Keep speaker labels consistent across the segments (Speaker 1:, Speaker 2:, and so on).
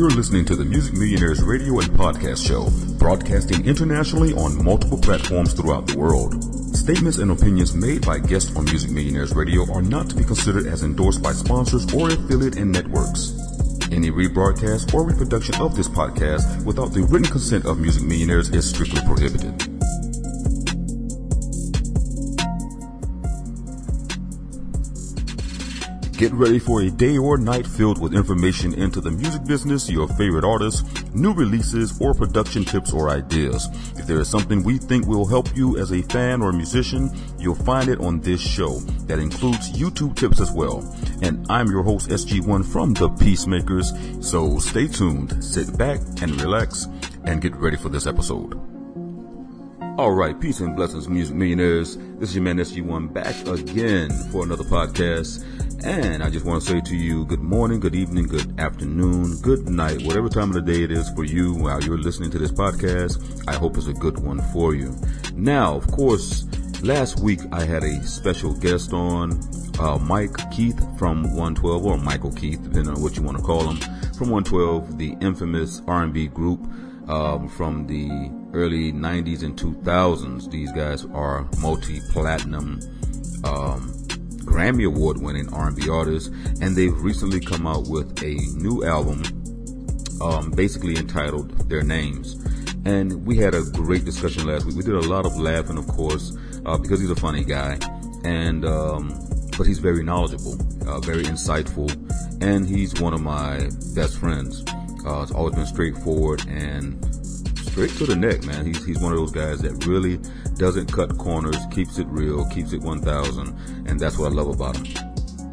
Speaker 1: You're listening to the Music Millionaires Radio and Podcast Show, broadcasting internationally on multiple platforms throughout the world. Statements and opinions made by guests on Music Millionaires Radio are not to be considered as endorsed by sponsors or affiliate and networks. Any rebroadcast or reproduction of this podcast without the written consent of Music Millionaires is strictly prohibited. Get ready for a day or night filled with information into the music business, your favorite artists, new releases, or production tips or ideas. If there is something we think will help you as a fan or musician, you'll find it on this show. That includes YouTube tips as well. And I'm your host, SG1 from The Peacemakers. So stay tuned, sit back and relax, and get ready for this episode. All right, peace and blessings, music millionaires. This is your man SG1 back again for another podcast. And I just want to say to you, good morning, good evening, good afternoon, good night, whatever time of the day it is for you while you're listening to this podcast. I hope it's a good one for you. Now, of course, last week I had a special guest on, uh, Mike Keith from 112, or Michael Keith, depending on what you want to call him, from 112, the infamous R&B group, um, from the early 90s and 2000s. These guys are multi-platinum, um, Grammy Award winning R&B artists, and they've recently come out with a new album, um, basically entitled Their Names. And we had a great discussion last week. We did a lot of laughing, of course, uh, because he's a funny guy, and um, but he's very knowledgeable, uh, very insightful, and he's one of my best friends. Uh, it's always been straightforward and straight to the neck, man. He's he's one of those guys that really doesn't cut corners, keeps it real, keeps it 1000, and that's what I love about him.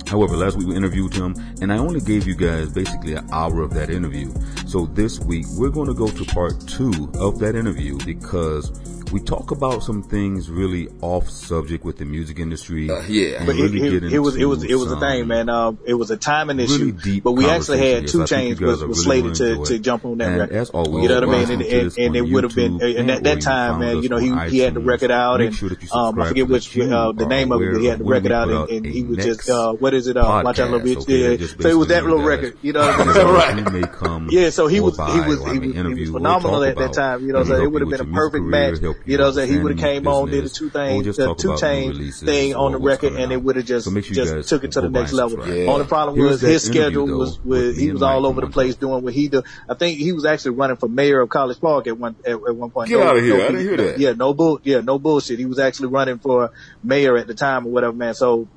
Speaker 1: However, last week we interviewed him, and I only gave you guys basically an hour of that interview. So this week we're going to go to part two of that interview because we talk about some things really off subject with the music industry.
Speaker 2: Uh, yeah.
Speaker 3: But
Speaker 1: really
Speaker 3: it, it, it was it was it was a thing, man. Um, it was a timing
Speaker 1: really
Speaker 3: issue.
Speaker 1: deep
Speaker 3: but we actually had two
Speaker 1: Yes,
Speaker 3: chains was, was
Speaker 1: are
Speaker 3: slated to,
Speaker 1: gonna enjoy
Speaker 3: to
Speaker 1: it.
Speaker 3: jump on that
Speaker 1: And
Speaker 3: record.
Speaker 1: as always,
Speaker 3: you know what I mean? And, and, and it would have been and at that time, man. You know, he he had the record out, and
Speaker 1: sure
Speaker 3: um, I forget which
Speaker 1: you
Speaker 3: uh, the name of it. but He had the record out, and, and he was just uh, what is it? Uh, watch out, little bitch.
Speaker 1: okay,
Speaker 3: Yeah. So it was that little record. You know what I mean?
Speaker 1: Right.
Speaker 3: right.
Speaker 1: may come
Speaker 3: Yeah, so he was he was he was, he
Speaker 1: interview
Speaker 3: phenomenal at that time. You know,
Speaker 1: Maybe
Speaker 3: so it would have been a perfect match. You know, so he would have came on, did
Speaker 1: business,
Speaker 3: two
Speaker 1: just
Speaker 3: the two chain thing on the record, and it would have just
Speaker 1: So
Speaker 3: just took it to the next level.
Speaker 2: Yeah.
Speaker 3: Only problem
Speaker 1: Here's
Speaker 3: was his schedule
Speaker 1: though,
Speaker 3: was
Speaker 1: with
Speaker 3: he was all over the place doing what he do. I think he was actually running for mayor of College Park at one at, at one point.
Speaker 2: Get
Speaker 3: No-
Speaker 2: outta here.
Speaker 3: no-
Speaker 2: I didn't hear that.
Speaker 3: Yeah, no bull. Yeah, no bullshit. He was actually running for mayor at the time or whatever, man. So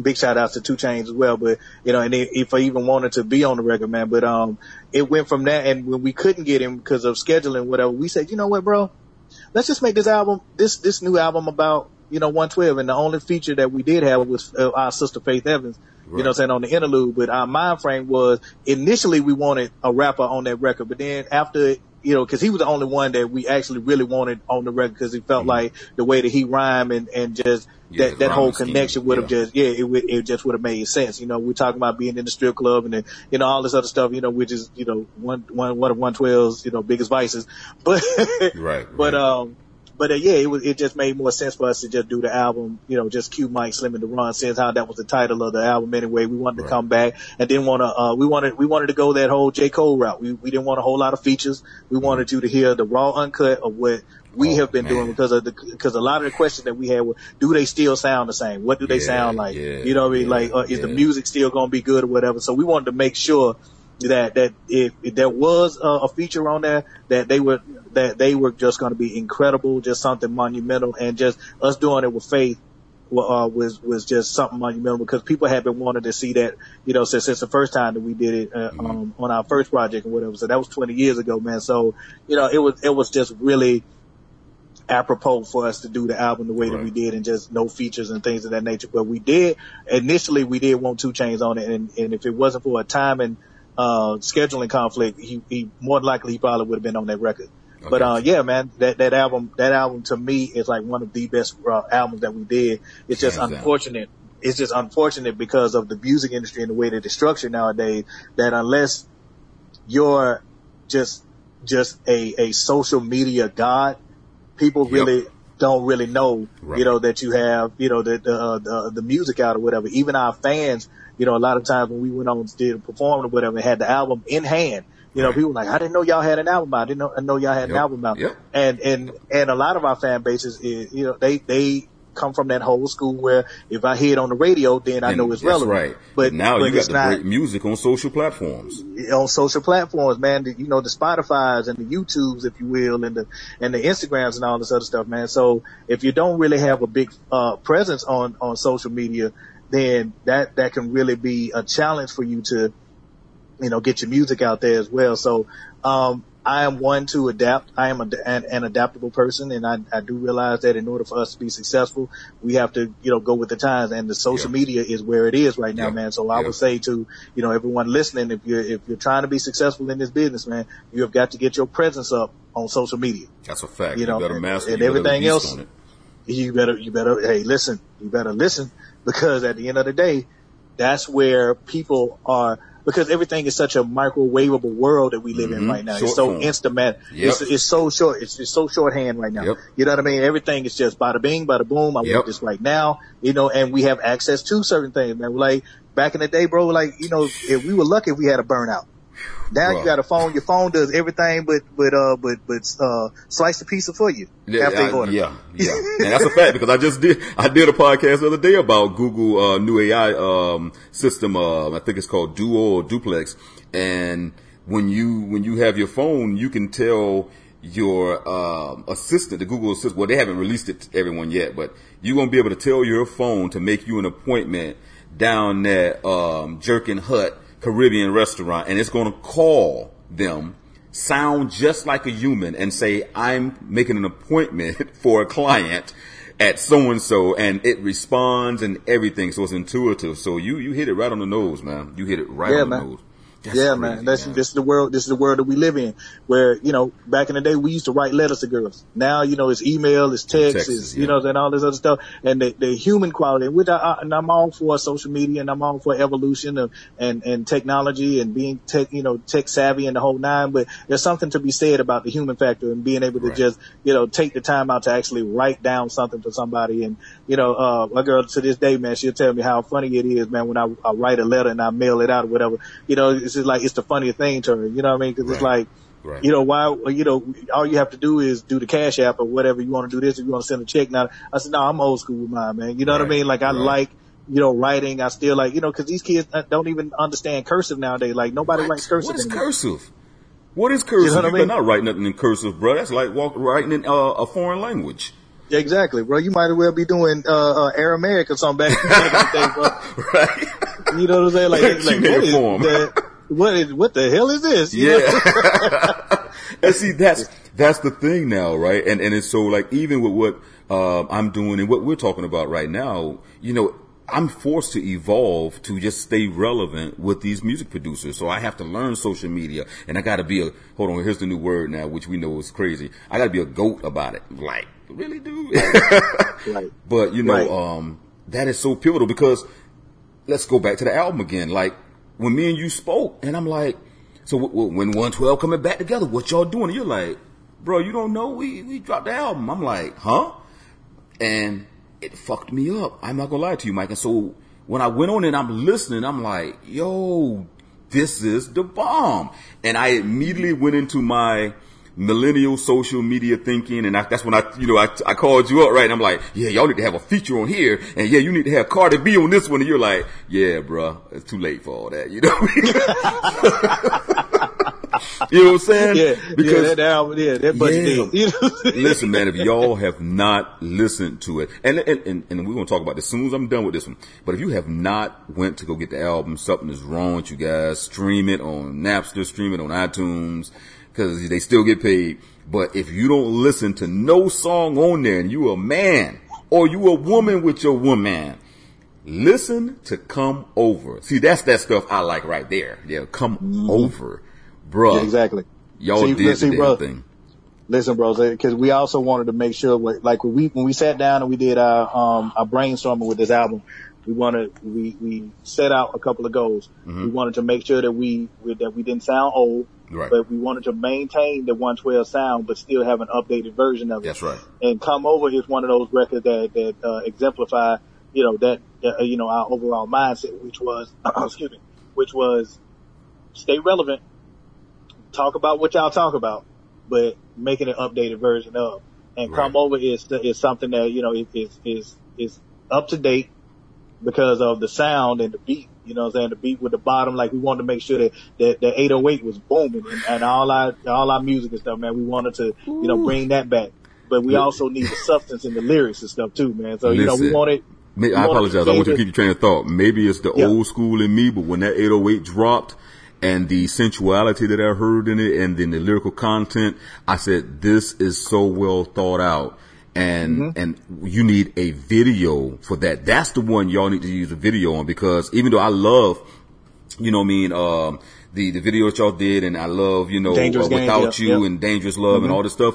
Speaker 3: big shout outs to 2 Chainz as well. But you know, and if I even wanted to be on the record, man, but um, it went from that, and when we couldn't get him because of scheduling, whatever, we said, you know what, bro, let's just make this album, this this new album about you know 112, and the only feature that we did have was uh, our sister Faith Evans. You know what I'm saying, on the interlude, but our mind frame was initially we wanted a rapper on that record, but then after, you know, cause he was the only one that we actually really wanted on the record cause he felt like the way that he rhymed and, and just
Speaker 2: Yeah,
Speaker 3: that, that whole connection would have
Speaker 2: yeah.
Speaker 3: just, yeah, it would, it just would have made sense. You know, we're talking about being in the strip club and then, you know, all this other stuff, you know, which is, you know, one, one, one of 112's, you know, biggest vices. But,
Speaker 2: Right,
Speaker 3: but, um, but uh, yeah, it was, it just made more sense for us to just do the album, you know, just Q Mike Slim and Daron, since how that was the title of the album anyway. We wanted to come back and didn't want to, uh, we wanted, we wanted to go that whole J. Cole route. We, we didn't want a whole lot of features. We wanted you to hear the raw uncut of what we
Speaker 2: Oh,
Speaker 3: have been
Speaker 2: man.
Speaker 3: doing because of the, because a lot of the questions that we had were, do they still sound the same? What do they
Speaker 2: Yeah,
Speaker 3: sound like?
Speaker 2: yeah,
Speaker 3: you know what I mean?
Speaker 2: yeah,
Speaker 3: like, uh, is the music still going to be good or whatever? So we wanted to make sure that that if, if there was a, a feature on there that they were that they were just going to be incredible, just something monumental, and just us doing it with faith uh, was was just something monumental because people have been wanting to see that you know since since the first time that we did it uh,
Speaker 2: Mm-hmm.
Speaker 3: um, on our first project and whatever. So that was 20 years ago, man. So you know it was it was just really apropos for us to do the album the way that we did and just no features and things of that nature. But we did initially we did want 2 Chainz on it, and, and if it wasn't for a time and uh, scheduling conflict, he, he more than likely he probably would have been on that record. But uh, yeah, man, that that album that album to me is like one of the best uh, albums that we did. It's just
Speaker 2: Hands down.
Speaker 3: unfortunate. It's just unfortunate because of the music industry and the way that it's structured nowadays. That unless you're just just a a social media god, people
Speaker 2: Yep.
Speaker 3: really don't really know, right. you know, that you have, you know, the, the, uh, the, the music out or whatever. Even our fans, you know, a lot of times when we went on did perform or whatever, had the album in hand. You know, right. people like, I didn't know y'all had an album out. I didn't know, I know y'all had yep. an album out. Yep. And, and, and a lot of our fan bases is, you know, they, they, come from that whole school where if I hear it on the radio, then I know it's relevant.
Speaker 1: right. But now but you got the not, great music on social platforms.
Speaker 3: On social platforms, man. The, you know the Spotify's and the YouTubes, if you will, and the and the Instagrams and all this other stuff, man. So if you don't really have a big uh, presence on on social media, then that that can really be a challenge for you to, you know, get your music out there as well. So, um, I am one to adapt. I am a, an, an, adaptable person, and I, I, do realize that in order for us to be successful, we have to, you know, go with the times. And the social yeah. media is where it is right now, yeah. man. So I yeah. would say to, you know, everyone listening, if you're if you're trying to be successful in this business, man, you have got to get your presence up on social media.
Speaker 1: That's a fact. You know, you better master
Speaker 3: and, and everything else. You better, you better, hey, listen, you better listen because at the end of the day, that's where people are because everything is such a microwavable world that we live mm-hmm. in right now. Short it's so form. instant. Yep. It's, it's, so short. It's, it's so shorthand right now. Yep. You know what I mean? Everything is just bada bing, bada boom. I yep. want this right now, you know, and we have access to certain things, man. Like back in the day, bro, like, you know, if we were lucky we had a burnout. Now you got a phone. Your phone does everything, but but uh but but uh slice the pizza for you
Speaker 1: yeah, after I, order. Yeah, yeah, and that's a fact because I just did I did a podcast the other day about Google uh, new AI um system. Uh, I think it's called Duo or Duplex, and when you when you have your phone, you can tell your uh, assistant, the Google Assistant. Well, they haven't released it to everyone yet, but you're gonna be able to tell your phone to make you an appointment down there, um, Jerkin Hut Caribbean restaurant and it's going to call them, sound just like a human and say, I'm making an appointment for a client at so and so and it responds and everything. So it's intuitive. So you, you hit it right on the nose, man. You hit it right yeah, on man. the nose.
Speaker 3: That's yeah, crazy, man. That's man. this is the world. This is the world that we live in. Where you know, back in the day, we used to write letters to girls. Now, you know, it's email, it's text, Texas, it's, you know, and all this other stuff. And the, the human quality, which I, and I'm all for social media, and I'm all for evolution of, and and technology and being tech, you know, tech savvy and the whole nine. But there's something to be said about the human factor and being able to right. just, you know, take the time out to actually write down something for somebody. And you know, uh, my girl to this day, man, she'll tell me how funny it is, man, when I, I write a letter and I mail it out or whatever. You know, it's just like it's the funniest thing to her. You know what I mean? Cause right. it's like, Right. You know, why, you know, all you have to do is do the cash app or whatever you want to do this if you want to send a check. Now, I said, no, I'm old school with mine, man. You know right. what I mean? Like I like, you know, writing. I still like, you know, cause these kids don't even understand cursive nowadays. Like nobody what? writes cursive.
Speaker 1: What is anymore. cursive? What is cursive? You, know what I mean? not writing nothing in cursive, bro. That's like walk, writing in uh, a foreign language.
Speaker 3: Exactly, bro. You might as well be doing uh, uh, Aramaic or something back then, bro. right. You know what I'm saying? Like, like what is that? What is what the hell is this?
Speaker 1: You yeah. and see, that's that's the thing now, right? And and it's so like even with what uh, I'm doing and what we're talking about right now, you know, I'm forced to evolve to just stay relevant with these music producers. So I have to learn social media and I got to be a, hold on, here's the new word now, which we know is crazy. I got to be a goat about it. Like, really, dude? right. But, you know, right. um, that is so pivotal because let's go back to the album again. Like, when me and you spoke, and I'm like, so w- w- when 112 coming back together, what y'all doing? And you're like, bro, you don't know? We, we dropped the album. I'm like, huh? And it fucked me up. I'm not gonna lie to you, Mike. And so when I went on and I'm listening, I'm like, yo, this is the bomb. And I immediately went into my, millennial social media thinking. And I, that's when I, you know, I, I called you up, right? And I'm like, yeah, y'all need to have a feature on here. And yeah, you need to have Cardi B on this one. And you're like, yeah, bro, it's too late for all that. You know you know what I'm saying?
Speaker 3: Yeah, because yeah, that album, yeah, that budget yeah.
Speaker 1: Listen, man, if y'all have not listened to it, and, and, and, and we're going to talk about this as soon as I'm done with this one, but if you have not went to go get the album, something is wrong with you guys, stream it on Napster, stream it on iTunes, because they still get paid. But if you don't listen to no song on there and you a man or you a woman with your woman, listen to come over. See, that's that stuff I like right there. Yeah, come mm. over, bro.
Speaker 3: Yeah, exactly.
Speaker 1: Y'all see, did the damn thing.
Speaker 3: Listen, bros, because we also wanted to make sure, like when we when we sat down and we did our um our brainstorming with this album, we wanted we we set out a couple of goals. Mm-hmm. We wanted to make sure that we that we didn't sound old
Speaker 1: Right.
Speaker 3: But we wanted to maintain the 112 sound, but still have an updated version of it.
Speaker 1: That's right.
Speaker 3: And Come Over is one of those records that, that, uh, exemplify, you know, that, uh, you know, our overall mindset, which was, excuse me, which was stay relevant, talk about what y'all talk about, but making an updated version of. And
Speaker 1: Right.
Speaker 3: Come Over is, is something that, you know, is, is, is, is up to date because of the sound and the beat. You know what I'm saying? The beat with the bottom, like we wanted to make sure that, that, that 808 was booming and, and all our, all our music and stuff, man. We wanted to, you know, bring that back. But we also need the substance in the lyrics and stuff too, man. So, you know, we wanted,
Speaker 1: May,
Speaker 3: we
Speaker 1: I
Speaker 3: wanted
Speaker 1: apologize. I want you to keep your train of thought. Maybe it's the
Speaker 3: Yeah.
Speaker 1: old school in me, but when that 808 dropped and the sensuality that I heard in it and then the lyrical content, I said, this is so well thought out. And,
Speaker 3: Mm-hmm.
Speaker 1: and you need a video for that. That's the one y'all need to use a video on because even though I love, you know I mean, um, the, the video that y'all did and I love, you know, uh,
Speaker 3: Game,
Speaker 1: without
Speaker 3: yeah,
Speaker 1: you and dangerous love and all this stuff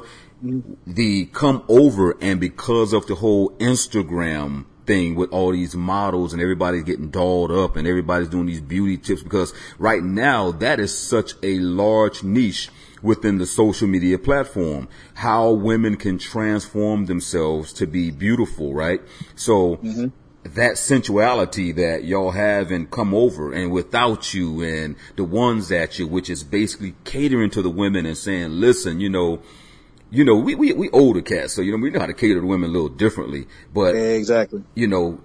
Speaker 1: the come over and because of the whole Instagram thing with all these models and everybody's getting dolled up and everybody's doing these beauty tips because right now that is such a large niche within the social media platform. How women can transform themselves to be beautiful, right? So mm-hmm. that sensuality that y'all have and come over and without you and the ones at you, which is basically catering to the women and saying, listen, you know, you know, we, we, we older cats, so, you know, we know how to cater to women a little differently, but,
Speaker 3: exactly.
Speaker 1: you know,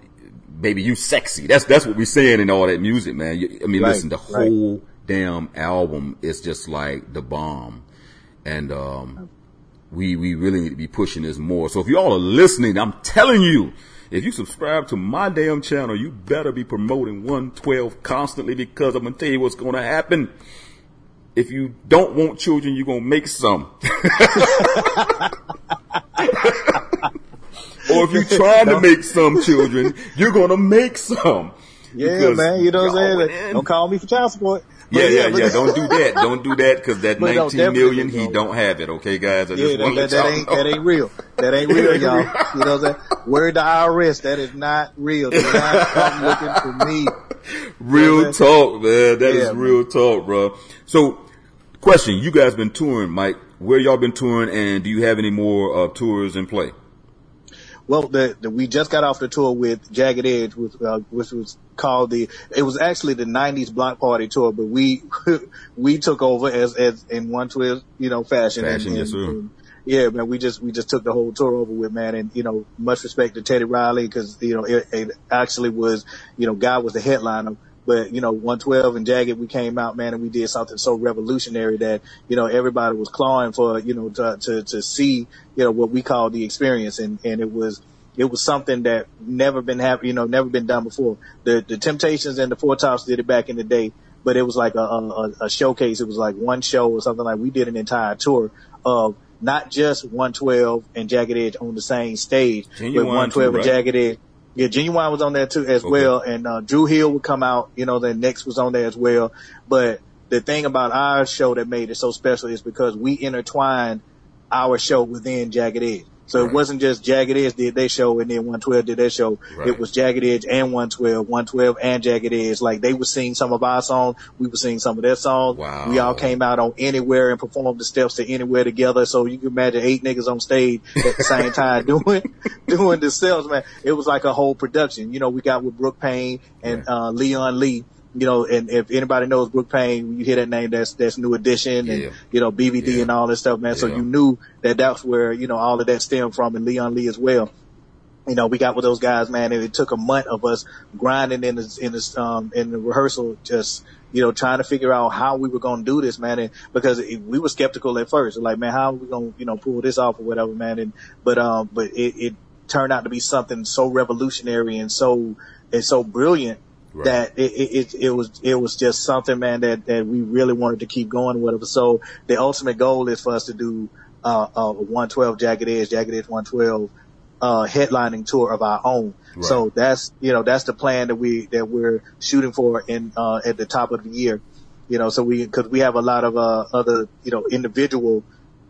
Speaker 1: baby, you sexy. That's, that's what we're saying in all that music, man. I mean,
Speaker 3: Right,
Speaker 1: listen, the
Speaker 3: right.
Speaker 1: Damn album is just like the bomb. And, um, we, we really need to be pushing this more. So if y'all are listening, I'm telling you, if you subscribe to my damn channel, you better be promoting 112 constantly because I'm gonna tell you what's gonna happen. If you don't want children, you're gonna make some. or if you're trying to make some children, you're gonna make some.
Speaker 3: Yeah,
Speaker 1: Because
Speaker 3: man. You know what I'm saying? Don't call me for child support.
Speaker 1: Yeah, yeah, yeah. Don't do that. Don't do that because that
Speaker 3: But no,
Speaker 1: 19 million, he
Speaker 3: don't.
Speaker 1: have it. Okay, guys. I
Speaker 3: Yeah,
Speaker 1: just
Speaker 3: that, that, that ain't
Speaker 1: know.
Speaker 3: that ain't real. That ain't real, y'all. You know what I'm saying? Word to IRS, that is not real. Do not come looking for me.
Speaker 1: Real
Speaker 3: Yeah,
Speaker 1: talk, man. That is
Speaker 3: Yeah, man.
Speaker 1: real talk, bro. So, question: You guys been touring, Mike? Where y'all been touring, and do you have any more uh, tours in play?
Speaker 3: Well, the, the, we just got off the tour with Jagged Edge, which, uh, which was called the, it was actually the 90s Block Party tour, but we, we took over as, as in one twist, you know, fashion.
Speaker 1: Fashion, yes, sir.
Speaker 3: yeah, man, we just, we just took the whole tour over with, man. And, you know, much respect to Teddy Riley because, you know, it, it actually was, you know, God was the headliner. But, you know, 112 and Jagged, we came out, man, and we did something so revolutionary that, you know, everybody was clawing for, you know, to, to, to see, you know, what we call the experience. And, and it was, it was something that never been hap- you know, never been done before. The, the Temptations and the Four Tops did it back in the day, but it was like a, a, a showcase. It was like one show or something like we did an entire tour of not just 112 and Jagged Edge on the same stage,
Speaker 1: Ginuwine
Speaker 3: but 112
Speaker 1: too,
Speaker 3: and? Jagged Edge. Yeah, Ginuwine was on there too as
Speaker 1: Okay.
Speaker 3: well, and uh, Dru Hill would come out. You know, then Next was on there as well. But the thing about our show that made it so special is because we intertwined our show within Jagged Edge. So
Speaker 1: Right.
Speaker 3: it wasn't just Jagged Edge did their show and then 112 did their show.
Speaker 1: Right.
Speaker 3: It was Jagged Edge and 112, 112 and Jagged Edge. Like they were singing some of our songs, we were singing some of their songs.
Speaker 1: Wow.
Speaker 3: We all came out on Anywhere and performed the steps to Anywhere together. So you can imagine eight niggas on stage at the same time doing, doing the steps, man. It was like a whole production. You know, we got with Brooke Payne and,
Speaker 1: Right.
Speaker 3: uh, Leon Lee. You know, and if anybody knows Brooke Payne, you hear that name, that's, that's New Edition and,
Speaker 1: Yeah.
Speaker 3: you know, BBD
Speaker 1: Yeah.
Speaker 3: and all that stuff, man. So you knew that that's where, you know, all of that stemmed from and Leon Lee as well. You know, we got with those guys, man, and it took a month of us grinding in this, in this, um, in the rehearsal, just, you know, trying to figure out how we were going to do this, man. And because it, we were skeptical at first, like, man, how are we going to, you know, pull this off or whatever, man. And, but, um, but it, it turned out to be something so revolutionary and so, and so brilliant
Speaker 1: Right.
Speaker 3: that it, it, it, was, it was just something, man, that, that we really wanted to keep going, whatever. So the ultimate goal is for us to do, uh, uh, 112 Jagged Edge, Jagged Edge 112, uh, headlining tour of our own.
Speaker 1: Right.
Speaker 3: So that's, you know, that's the plan that we, that we're shooting for in, uh, at the top of the year. You know, so we, cause we have a lot of, uh, other, you know, individual,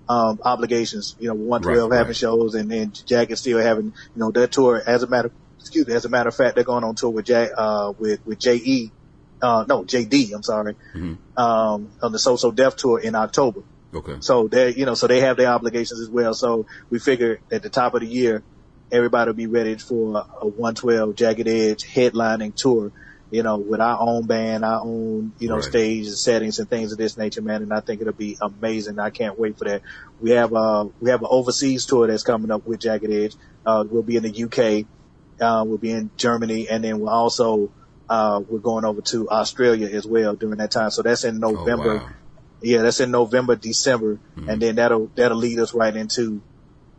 Speaker 3: um, obligations, you know, 112
Speaker 1: Right,
Speaker 3: having
Speaker 1: right.
Speaker 3: shows and, and Jagged still having, you know, their tour as a matter, excuse me, as a matter of fact, they're going on tour with Jack, uh, with, with J.E., uh, no, JD, I'm sorry,
Speaker 1: Mhm.
Speaker 3: um, on the So So Def tour in October.
Speaker 1: Okay.
Speaker 3: So they, you know, so they have their obligations as well. So we figured at the top of the year, everybody will be ready for a 112 Jagged Edge headlining tour, you know, with our own band, our own, you know,
Speaker 1: Right.
Speaker 3: stage settings and things of this nature, man. And I think it'll be amazing. I can't wait for that. We have, uh, we have an overseas tour that's coming up with Jagged Edge. Uh, we'll be in the UK, uh, we'll be in Germany, and then we'll also, uh, we're going over to Australia as well during that time. So that's in
Speaker 1: Oh,
Speaker 3: November.
Speaker 1: wow.
Speaker 3: Yeah, that's in November, December,
Speaker 1: Mhm.
Speaker 3: and then that'll that'll lead us right into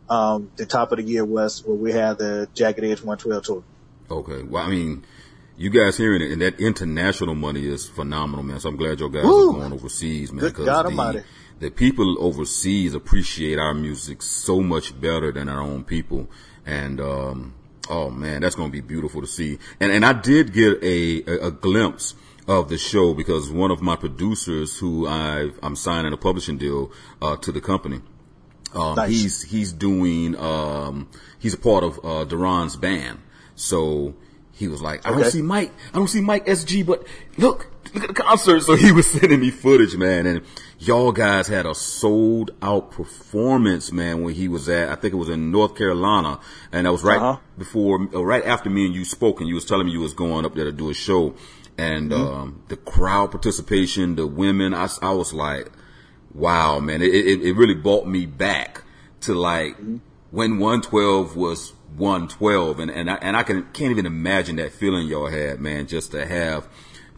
Speaker 3: um the top of the year was where we have the Jagged Edge 112 tour.
Speaker 1: Okay. Well, I mean, you guys hearing it, and that international money is phenomenal, man. So I'm glad your guys
Speaker 3: Woo!
Speaker 1: are going overseas, man.
Speaker 3: Good God
Speaker 1: the,
Speaker 3: Almighty.
Speaker 1: the people overseas appreciate our music so much better than our own people, and um, oh man, that's going to be beautiful to see. And and I did get a, a, a glimpse of the show because one of my producers, who I I'm signing a publishing deal uh, to the company. Um,
Speaker 3: Nice.
Speaker 1: he's he's doing um, he's a part of uh, Daron's band. So he was like, I don't see Mike, I don't see Mike SG, but look, look at the concert. So he was sending me footage, man, and y'all guys had a sold out performance, man, when he was at I think it was in North Carolina, and that was right
Speaker 3: Uh-huh.
Speaker 1: before, uh, right after me and you spoke, and you was telling me you was going up there to do a show, and
Speaker 3: Mm-hmm.
Speaker 1: um, the crowd participation, the women, I was like wow, man, it, it, it really brought me back to like when 112 was 112. And, and I, and I can, can't even imagine that feeling y'all had, man, just to have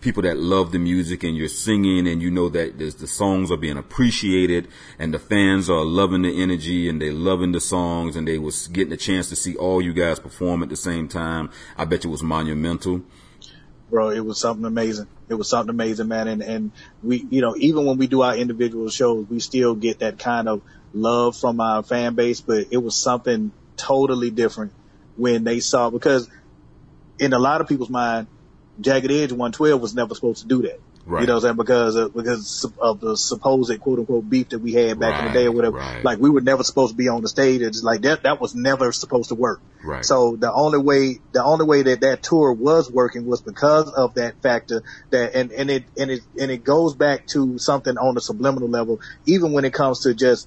Speaker 1: people that love the music and you're singing and you know that the songs are being appreciated and the fans are loving the energy and they loving the songs and they was getting a chance to see all you guys perform at the same time. I bet you it was monumental.
Speaker 3: Bro, it was something amazing. It was something amazing, man. And, and we, you know, even when we do our individual shows, we still get that kind of love from our fan base, but it was something totally different when they saw, because in a lot of people's mind, Jagged Edge 112 was never supposed to do that.
Speaker 1: Right.
Speaker 3: You know what I'm saying? Because of, because of the supposed quote unquote beef that we had back in the day or whatever.
Speaker 1: right.
Speaker 3: Like we were never supposed to be on the stage. It's like that, that was never supposed to work.
Speaker 1: Right.
Speaker 3: So the only way, the only way that that tour was working was because of that factor that, and, and it, and it, and it goes back to something on the subliminal level, even when it comes to just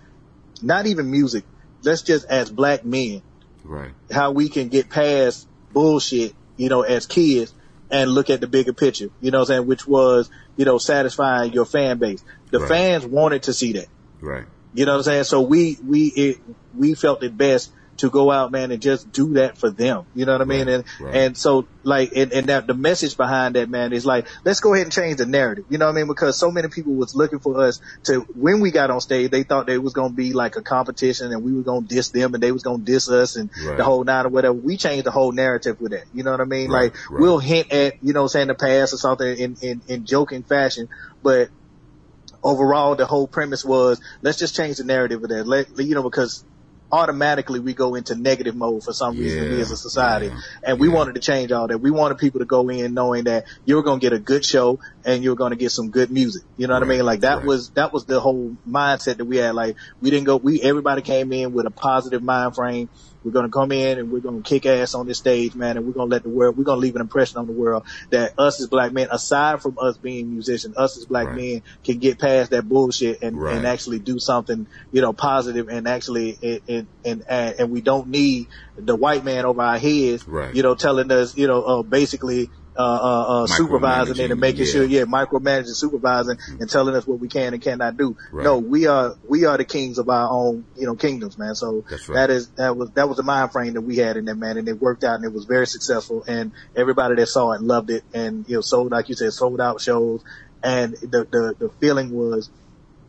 Speaker 3: not even music. Let's just as black men,
Speaker 1: Right.
Speaker 3: how we can get past bullshit, you know, as kids and look at the bigger picture, you know what I'm saying? Which was, you know, satisfying your fan base. The
Speaker 1: Right.
Speaker 3: fans wanted to see that.
Speaker 1: Right.
Speaker 3: You know what I'm saying? So we, we, it, we felt it best to go out, man, and just do that for them. You know what I mean?
Speaker 1: Right,
Speaker 3: And,
Speaker 1: right.
Speaker 3: and so like, and, and that the message behind that, man, is like, let's go ahead and change the narrative. You know what I mean? Because so many people was looking for us to, when we got on stage, they thought there was going to be like a competition and we were going to diss them and they was going to diss us and
Speaker 1: Right.
Speaker 3: the whole nine or whatever. We changed the whole narrative with that. You know what I mean? Like, we'll hint at, you know, saying the past or something in, in, in joking fashion, but overall the whole premise was let's just change the narrative of that. Let you know because automatically we go into negative mode for some reason we
Speaker 1: Yeah,
Speaker 3: as a society,
Speaker 1: yeah,
Speaker 3: and we
Speaker 1: yeah.
Speaker 3: wanted to change all that. We wanted people to go in knowing that you're going to get a good show and you're going to get some good music. You know what I mean? Like that
Speaker 1: right.
Speaker 3: was that was the whole mindset that we had. Like we didn't go. We everybody came in with a positive mind frame. We're going to come in and we're going to kick ass on this stage, man, and we're going to let the world, we're going to leave an impression on the world that us as black men, aside from us being musicians, us as black
Speaker 1: Right.
Speaker 3: men can get past that bullshit and,
Speaker 1: Right.
Speaker 3: and actually do something, you know, positive and actually, and, and, and, and and we don't need the white man over our heads,
Speaker 1: Right.
Speaker 3: you know, telling us, you know, uh, basically, uh, uh, uh, supervising it and making
Speaker 1: Micromanaging,
Speaker 3: sure,
Speaker 1: yeah.
Speaker 3: yeah, micromanaging, supervising and telling us what we can and cannot do.
Speaker 1: Right.
Speaker 3: No, we are, we are the kings of our own, you know, kingdoms, man. So
Speaker 1: right.
Speaker 3: that is, that was, that was the mind frame that we had in that, man. And it worked out and it was very successful and everybody that saw it loved it and, you know, sold, like you said, sold out shows. And the, the, the feeling was,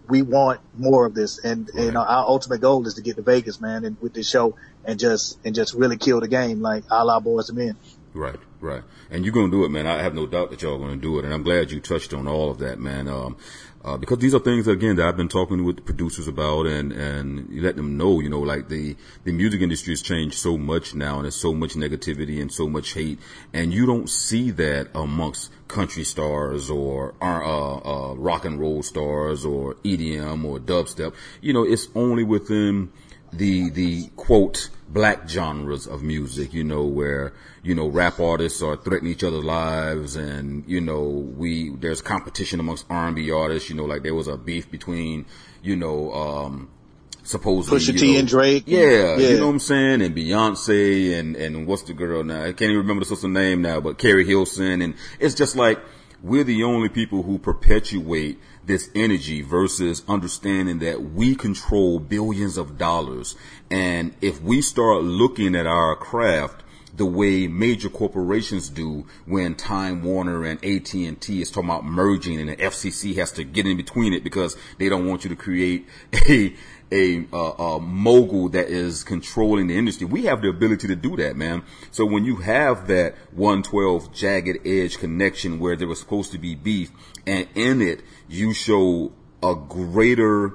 Speaker 3: we want more of this. And,
Speaker 1: Right.
Speaker 3: you know, our ultimate goal is to get to Vegas, man, and with this show and just, and just really kill the game like all our boys and men.
Speaker 1: Right, right. And you're going to do it, man. I have no doubt that y'all going to do it. And I'm glad you touched on all of that, man. Um, uh, because these are things again that I've been talking with the producers about and, and you let them know, you know, like the, the music industry has changed so much now and there's so much negativity and so much hate. And you don't see that amongst country stars or, uh, uh, rock and roll stars or EDM or dubstep. You know, it's only within, the the quote black genres of music, you know, where, you know, rap artists are threatening each other's lives and, you know, we, there's competition amongst R&B artists, you know, like there was a beef between, you know, um, supposedly.
Speaker 3: Pusha T
Speaker 1: know,
Speaker 3: and Drake.
Speaker 1: Yeah, yeah, you know what I'm saying? And Beyonce and, and what's the girl now? I can't even remember the sister's name now, but Keri Hilson. And it's just like, we're the only people who perpetuate this energy versus understanding that we control billions of dollars. And if we start looking at our craft the way major corporations do when Time Warner and AT&T is talking about merging and the FCC has to get in between it because they don't want you to create a a, a, mogul that is controlling the industry. We have the ability to do that, man. So when you have that 112 jagged edge connection where there was supposed to be beef and in it you show a greater,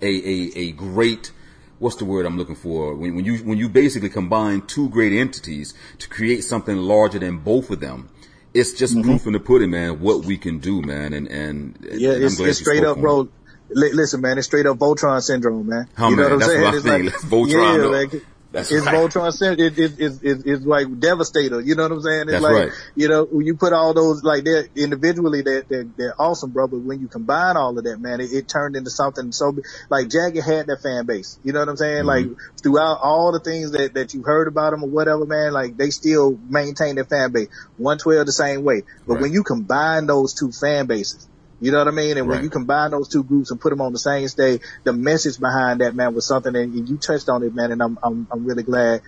Speaker 1: a, a, a great, what's the word I'm looking for? When, when you, when you basically combine two great entities to create something larger than both of them, it's just mm-hmm. proof in the pudding, man, what we can do, man. And, and
Speaker 3: yeah, it's, it's straight up, bro. Listen, man, it's straight up Voltron syndrome, man.
Speaker 1: Oh, you know man, what I'm saying? What it's like, Voltron. Yeah, like,
Speaker 3: that's it's right. Voltron. It, it, it, it, it's like Devastator. You know what I'm saying? It's
Speaker 1: That's
Speaker 3: like,
Speaker 1: right.
Speaker 3: you know, when you put all those, like they're individually, they're, they're, they're awesome, bro. But when you combine all of that, man, it, it turned into something so, like Jagged had that fan base. You know what I'm saying? Mm-hmm. Like throughout all the things that, that you heard about them or whatever, man, like they still maintain their fan base. 112 the same way. But right. when you combine those two fan bases, you know what I mean? And right. when you combine those two groups and put them on the same stage, the message behind that, man, was something and you touched on it, man. And I'm, I'm, I'm really glad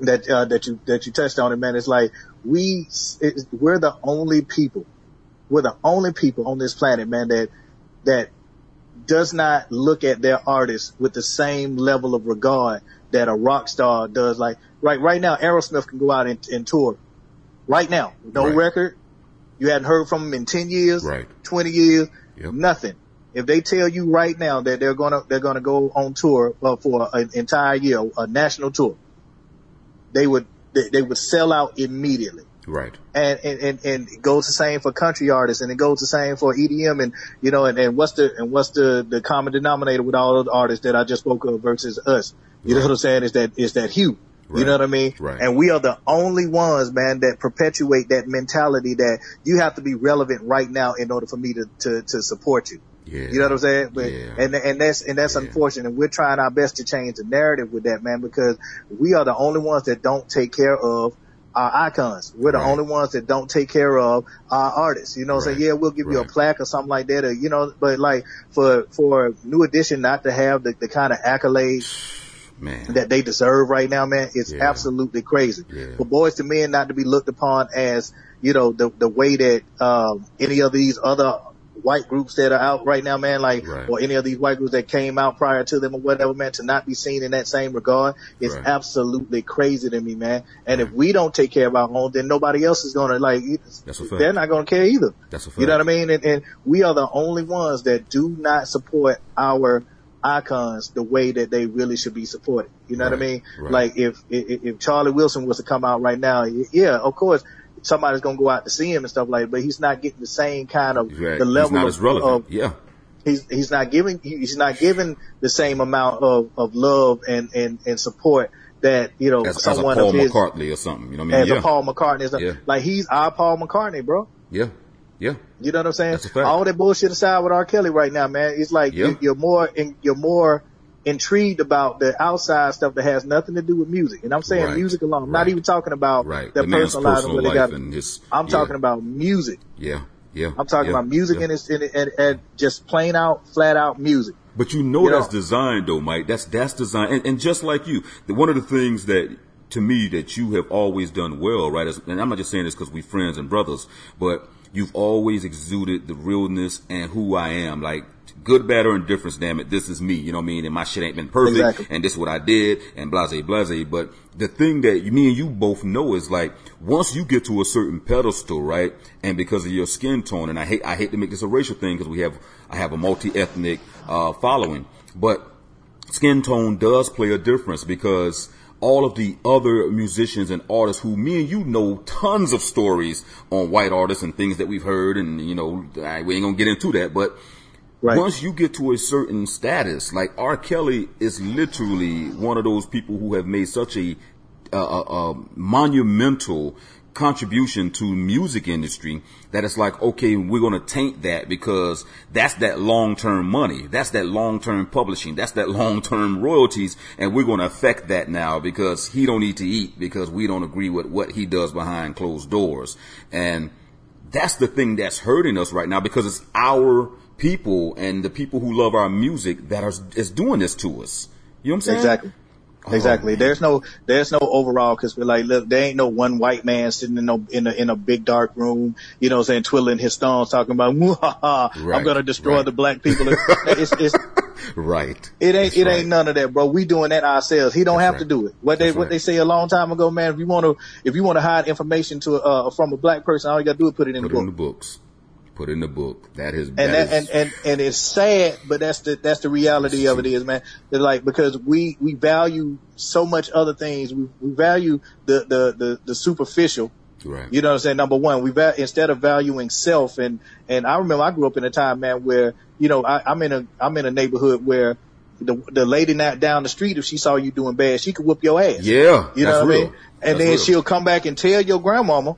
Speaker 3: that, uh, that you, that you touched on it, man. It's like we, it, we're the only people, we're the only people on this planet, man, that, that does not look at their artists with the same level of regard that a rock star does. Like right, right now, Aerosmith can go out and, and tour right now. No right. record, you hadn't heard from them in 10 years,
Speaker 1: right.
Speaker 3: 20 years, yep. nothing. If they tell you right now that they're gonna, they're gonna go on tour uh, for an entire year, a national tour, they would, they, they would sell out immediately.
Speaker 1: Right.
Speaker 3: And, and, and, and it goes the same for country artists and it goes the same for EDM and, you know, and, and what's the, and what's the, the common denominator with all the artists that I just spoke of versus us? You right. know what I'm saying? Is that, is that hue. Right. You know what I mean?
Speaker 1: Right.
Speaker 3: And we are the only ones, man, that perpetuate that mentality that you have to be relevant right now in order for me to, to, to support you.
Speaker 1: Yeah.
Speaker 3: You know what I'm saying? But,
Speaker 1: yeah.
Speaker 3: and, and that's, and that's yeah. unfortunate. And we're trying our best to change the narrative with that, man, because we are the only ones that don't take care of our icons. We're the
Speaker 1: right.
Speaker 3: only ones that don't take care of our artists. You know what I'm saying? Yeah, we'll give
Speaker 1: right.
Speaker 3: you a plaque or something like that or, you know, but like for, for New Edition not to have the, the kind of accolades
Speaker 1: man.
Speaker 3: that they deserve right now, man, it's
Speaker 1: yeah.
Speaker 3: absolutely crazy.
Speaker 1: Yeah.
Speaker 3: For Boyz II Men not to be looked upon as, you know, the, the way that, um, any of these other white groups that are out right now, man, like,
Speaker 1: right.
Speaker 3: or any of these white groups that came out prior to them or whatever, man, to not be seen in that same regard is
Speaker 1: right.
Speaker 3: absolutely crazy to me, man. And right. if we don't take care of our own, then nobody else is going to like, they're not going to care either.
Speaker 1: That's a fact.
Speaker 3: You know what I mean? And, and we are the only ones that do not support our icons the way that they really should be supported. You know
Speaker 1: right,
Speaker 3: what I mean?
Speaker 1: right.
Speaker 3: Like if, if, if Charlie Wilson was to come out right now, yeah, of course somebody's gonna go out to see him and stuff like that, but he's not getting the same kind of
Speaker 1: right.
Speaker 3: the level of. Of,
Speaker 1: yeah.
Speaker 3: He's he's not giving he's not giving the same amount of, of love and, and, and support that you know
Speaker 1: as,
Speaker 3: someone
Speaker 1: as a Paul
Speaker 3: of his,
Speaker 1: McCartney or something. You know what I mean?
Speaker 3: As
Speaker 1: yeah.
Speaker 3: a Paul McCartney,
Speaker 1: yeah.
Speaker 3: like he's our Paul McCartney, bro.
Speaker 1: Yeah. Yeah.
Speaker 3: You know what I'm saying?
Speaker 1: That's a fact.
Speaker 3: All that bullshit aside with R. Kelly right now, man. It's like
Speaker 1: yeah.
Speaker 3: you, you're more in, you're more intrigued about the outside stuff that has nothing to do with music. And I'm saying
Speaker 1: right.
Speaker 3: music alone. I'm
Speaker 1: right.
Speaker 3: not even talking about
Speaker 1: right.
Speaker 3: their
Speaker 1: the
Speaker 3: personal
Speaker 1: personal
Speaker 3: life got.
Speaker 1: His,
Speaker 3: I'm
Speaker 1: yeah.
Speaker 3: talking about music.
Speaker 1: Yeah. Yeah.
Speaker 3: I'm talking
Speaker 1: yeah.
Speaker 3: about music and it's and, and, and just plain out, flat out music.
Speaker 1: But you know
Speaker 3: You
Speaker 1: that's
Speaker 3: know.
Speaker 1: designed though, Mike. That's that's designed, and, and just like you, the, one of the things that to me that you have always done well, right? Is, and I'm not just saying this because we friends and brothers, but you've always exuded the realness and who I am. Like good, bad, or indifference. Damn it, this is me. You know what I mean? And my shit ain't been perfect,
Speaker 3: Exactly.
Speaker 1: and this is what I did, and blase, blase. But the thing that me and you both know is like once you get to a certain pedestal, right? And because of your skin tone, and I hate I hate to make this a racial thing because we have I have a multi ethnic uh, following, but skin tone does play a difference because all of the other musicians and artists who me and you know tons of stories on white artists and things that we've heard and you know I- we ain't gonna get into that but Right. Once you get to a certain status, like R. Kelly is literally one of those people who have made such a, a, a monumental contribution to music industry that it's like, okay, we're going to taint that because that's that long-term money. That's that long-term publishing. That's that long-term royalties. And we're going to affect that now because he don't need to eat because we don't agree with what he does behind closed doors. And that's the thing that's hurting us right now because it's our people and the people who love our music that are is doing this to us. You know what I'm saying?
Speaker 3: Exactly. Oh, exactly. there's no, there's no overall because we're like, look, there ain't no one white man sitting in no, in a, in a big dark room, you know, saying twiddling his thumbs, talking about, right, I'm gonna destroy right. the black people. it's, it's,
Speaker 1: right.
Speaker 3: It ain't, That's it right. ain't none of that, bro. We doing that ourselves. He don't That's have to do it. What they, what they say a long time ago, man. If you want to, if you want to hide information to, uh, from a black person, all you gotta do is put it in
Speaker 1: put
Speaker 3: the book.
Speaker 1: in the books put in the book. That is,
Speaker 3: and that,
Speaker 1: and,
Speaker 3: and and it's sad, but that's the that's the reality of it is, man. It's like because we we value so much other things. We we value the the the, the superficial.
Speaker 1: Right.
Speaker 3: You know what I'm saying? Number one, we va- instead of valuing self and and I remember I grew up in a time, man, where you know I, I'm in a I'm in a neighborhood where the the lady not down the street if she saw you doing bad, she could whoop your ass.
Speaker 1: Yeah,
Speaker 3: you know what
Speaker 1: real.
Speaker 3: I mean. And that's then real. she'll come back and tell your grandmama,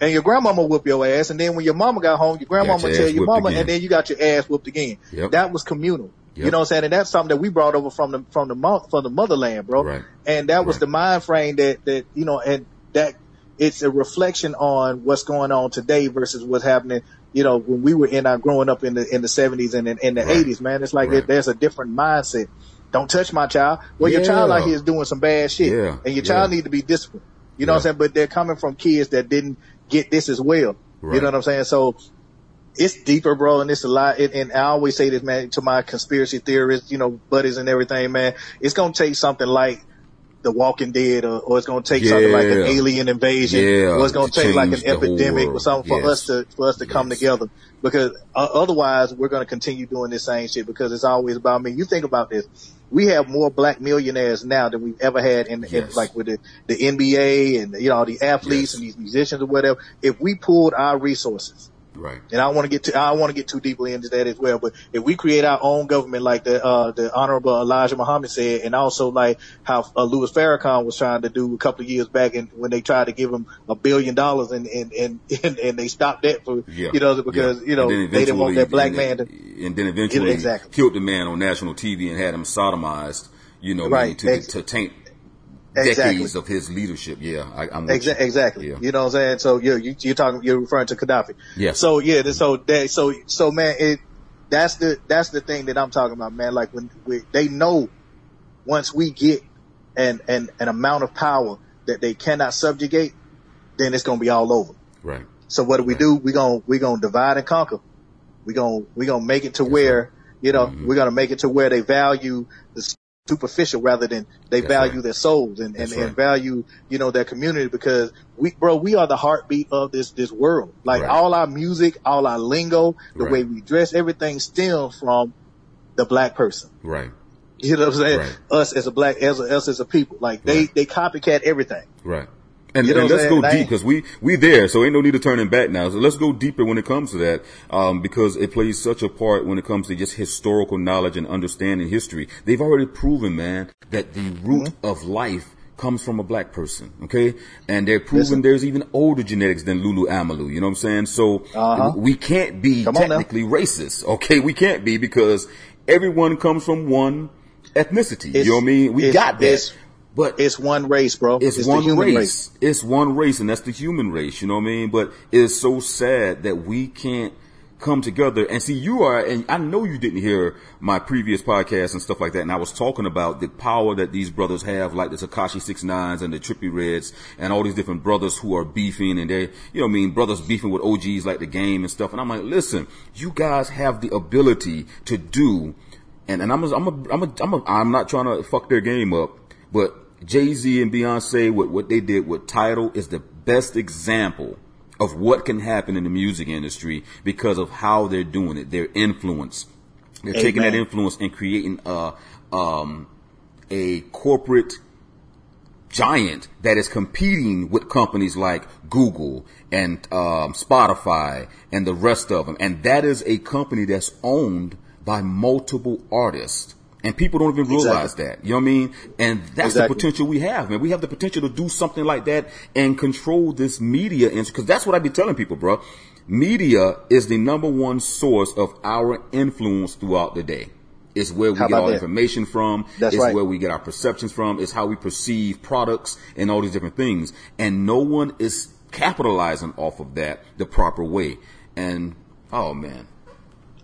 Speaker 3: and your grandmama whoop your ass, and then when your mama got home, your grandmama your tell your mama, again. and then you got your ass whooped again.
Speaker 1: Yep.
Speaker 3: That was communal. Yep. You know what I'm saying? And that's something that we brought over from the from the from the motherland, bro.
Speaker 1: Right.
Speaker 3: And that was
Speaker 1: right.
Speaker 3: the mind frame that that you know, and that it's a reflection on what's going on today versus what's happening. You know, when we were in our growing up in the in the 70s and in, in the right. 80s, man, it's like right. there's a different mindset. Don't touch my child. Well, yeah. your child out here is doing some bad shit,
Speaker 1: yeah.
Speaker 3: and your child
Speaker 1: yeah.
Speaker 3: need to be disciplined. You know what I'm saying? But they're coming from kids that didn't get this as well. Right. You know what I'm saying? So it's deeper, bro, and it's a lot. And, and I always say this, man, to my conspiracy theorists, you know, buddies and everything, man. It's gonna take something like The Walking Dead, or, or it's gonna take yeah. something like an alien invasion,
Speaker 1: yeah.
Speaker 3: or it's gonna to take like an epidemic or something yes. for us to for us to yes. come together. Because uh, otherwise, we're gonna continue doing this same shit. Because it's always about me. You think about this we have more black millionaires now than we've ever had in, yes. in like with the, the NBA and you know the athletes yes. and these musicians or whatever. If we pulled our resources
Speaker 1: Right.
Speaker 3: And I want to get to, I want to get too deeply into that as well. But if we create our own government, like the, uh, the Honorable Elijah Muhammad said, and also like how uh, Louis Farrakhan was trying to do a couple of years back and when they tried to give him a billion dollars and, and, and, and, and they stopped that for, yeah. you know, because, yeah. you know, they didn't want that black man to.
Speaker 1: And then eventually
Speaker 3: exactly.
Speaker 1: killed the man on national TV and had him sodomized, you know,
Speaker 3: right.
Speaker 1: to, to taint
Speaker 3: Exactly.
Speaker 1: decades of his leadership. Yeah, I, am
Speaker 3: Exa- exactly. Yeah. You know what I'm saying? So you're you, you're talking you're referring to Gaddafi.
Speaker 1: Yeah.
Speaker 3: So yeah, so that so so man, it that's the that's the thing that I'm talking about, man. Like when we, they know once we get an an an amount of power that they cannot subjugate, then it's gonna be all over.
Speaker 1: Right.
Speaker 3: So what do we
Speaker 1: right.
Speaker 3: do? We gonna we gonna divide and conquer. We gonna we gonna make it to that's where right. you know mm-hmm. we're gonna make it to where they value the superficial rather than they That's value right. their souls and, and, right. and, value, you know, their community because we, bro, we are the heartbeat of this, this world. Like right. all our music, all our lingo, the way we dress, everything stems from the black person.
Speaker 1: Right.
Speaker 3: You know what I'm saying? Us as a black, as a, us as a people, like they, they copycat everything.
Speaker 1: Right. And, you know and let's go deep because we we there, so ain't no need to turning back now. So let's go deeper when it comes to that, um, because it plays such a part when it comes to just historical knowledge and understanding history. They've already proven, man, that the root mm-hmm. of life comes from a black person, okay? And they're proving Listen. there's even older genetics than Lulu Amalu, you know what I'm saying? So uh-huh. we can't be technically racist, okay? We can't be because everyone comes from one ethnicity. It's, you know what I mean? We got that.
Speaker 3: But it's one race, bro.
Speaker 1: It's,
Speaker 3: it's
Speaker 1: one race. race. It's one race, and that's the human race. You know what I mean? But it's so sad that we can't come together and see you are and I know you didn't hear my previous podcast and stuff like that and I was talking about the power that these brothers have like the Tekashi Six Nines and the Trippie Redds and all these different brothers who are beefing and they you know I mean brothers beefing with OGs like the game and stuff and I'm like listen you guys have the ability to do and, and I'm a, I'm a, I'm a, I'm a, I'm not trying to fuck their game up but Jay Z and Beyonce, what, what they did with Tidal is the best example of what can happen in the music industry because of how they're doing it, their influence. They're Amen. taking that influence and creating a, um, a corporate giant that is competing with companies like Google and um, Spotify and the rest of them. And that is a company that's owned by multiple artists. And people don't even realize exactly. that. You know what I mean? And that's exactly. the potential we have, man. We have the potential to do something like that and control this media. Because that's what I be telling people, bro. Media is the number one source of our influence throughout the day. It's where we get our that? information from.
Speaker 3: That's
Speaker 1: it's
Speaker 3: right.
Speaker 1: where we get our perceptions from. It's how we perceive products and all these different things. And no one is capitalizing off of that the proper way. And oh man,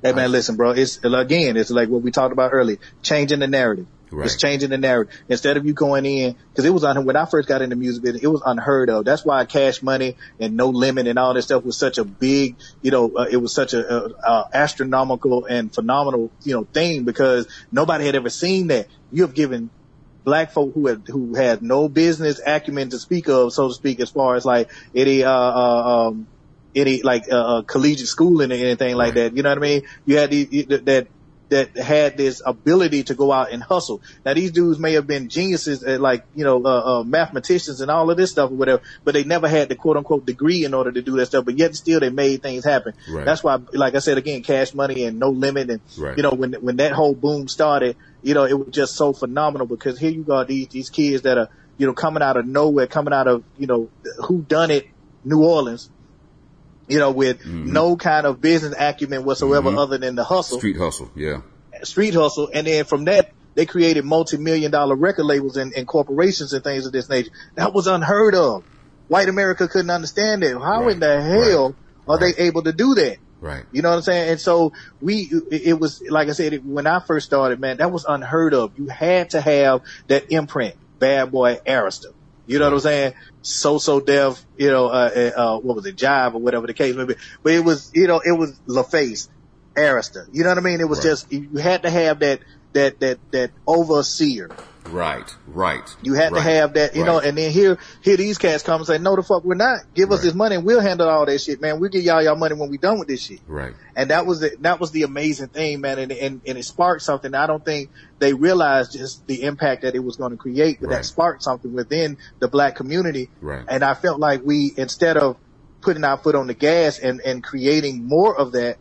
Speaker 3: Hey man, listen, bro. It's again, it's like what we talked about earlier, changing the narrative. Right. It's changing the narrative. Instead of you going in, cause it was on, when I first got into music business, it was unheard of. That's why cash money and no limit and all this stuff was such a big, you know, uh, it was such a, a, a, astronomical and phenomenal, you know, thing because nobody had ever seen that. You have given black folk who had, who had no business acumen to speak of, so to speak, as far as like any, uh, uh, um, any like uh, uh, collegiate schooling or anything like that. You know what I mean? You had the, that that had this ability to go out and hustle. Now these dudes may have been geniuses at like, you know, uh, uh, mathematicians and all of this stuff or whatever, but they never had the quote unquote degree in order to do that stuff, but yet still they made things happen. Right. That's why, like I said again, cash money and no limit. And, right. you know, when, when that whole boom started, you know, it was just so phenomenal because here you got these, these kids that are, you know, coming out of nowhere, coming out of, you know, who done it, New Orleans, you know, with mm-hmm. no kind of business acumen whatsoever mm-hmm. other than the hustle.
Speaker 1: Street hustle, yeah.
Speaker 3: Street hustle. And then from that, they created multi-million dollar record labels and, and corporations and things of this nature. That was unheard of. White America couldn't understand it. How right. in the hell right. are right. they able to do that?
Speaker 1: Right.
Speaker 3: You know what I'm saying? And so we, it was, like I said, when I first started, man, that was unheard of. You had to have that imprint, bad boy Arista. You know what I'm saying? So So Def, you know, uh, uh, uh, what was it, Jive or whatever the case may be. But it was, you know, it was LaFace, Arista. You know what I mean? It was right. just you had to have that that that that overseer
Speaker 1: Right, right.
Speaker 3: You had
Speaker 1: right,
Speaker 3: to have that, you right. know, and then here, here these cats come and say, no, the fuck we're not. Give us right. this money and we'll handle all that shit, man. We'll give y'all y'all money when we done with this shit.
Speaker 1: Right.
Speaker 3: And that was the, that was the amazing thing, man. And, and, and it sparked something. I don't think they realized just the impact that it was going to create, but that sparked something within the black community.
Speaker 1: Right.
Speaker 3: And I felt like we, instead of putting our foot on the gas and, and creating more of that,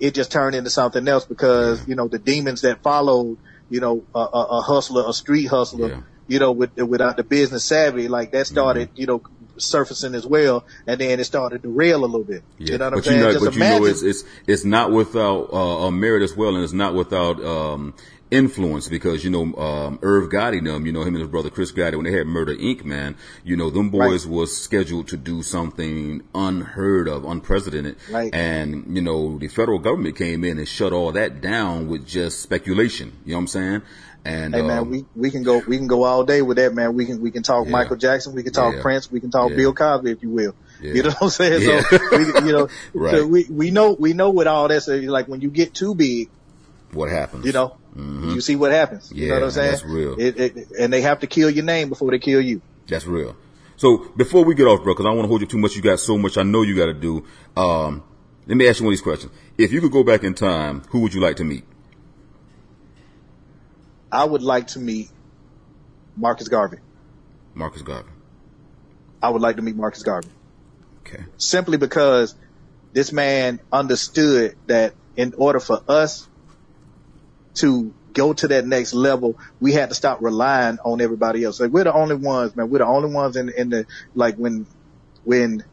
Speaker 3: it just turned into something else because, you know, the demons that followed, you know, a, a, a hustler, a street hustler, yeah. you know, with, without the business savvy, like that started, mm-hmm. you know, surfacing as well, and then it started to rail a little bit. Yeah. You know what but I'm saying?
Speaker 1: You know, Just but imagine. you know, it's, it's, it's not without, uh, merit as well, and it's not without, um, influence because, you know, um, Irv Gotti, them, you know, him and his brother Chris Gotti, when they had Murder Inc., man, you know, them boys right. was scheduled to do something unheard of, unprecedented.
Speaker 3: Right.
Speaker 1: And, you know, the federal government came in and shut all that down with just speculation. You know what I'm saying? And,
Speaker 3: hey man, um, we, we can go, we can go all day with that, man. We can, we can talk yeah. Michael Jackson. We can talk yeah. Prince. We can talk yeah. Bill Cosby, if you will. You know what I'm saying? So, we, you know, right. so we, we know, we know with all that's like when you get too big.
Speaker 1: What happens?
Speaker 3: You know, Mm-hmm. You see what happens.
Speaker 1: You
Speaker 3: know what I'm saying?
Speaker 1: That's real.
Speaker 3: It, it, and they have to kill your name before they kill you.
Speaker 1: That's real. So before we get off, bro, because I don't want to hold you too much. You got so much I know you got to do. Um, let me ask you one of these questions. If you could go back in time, who would you like to meet?
Speaker 3: I would like to meet Marcus Garvey.
Speaker 1: Marcus Garvey.
Speaker 3: I would like to meet Marcus Garvey.
Speaker 1: Okay.
Speaker 3: Simply because this man understood that in order for us to go to that next level, we had to stop relying on everybody else. Like we're the only ones, man. We're the only ones in, in the, like when, when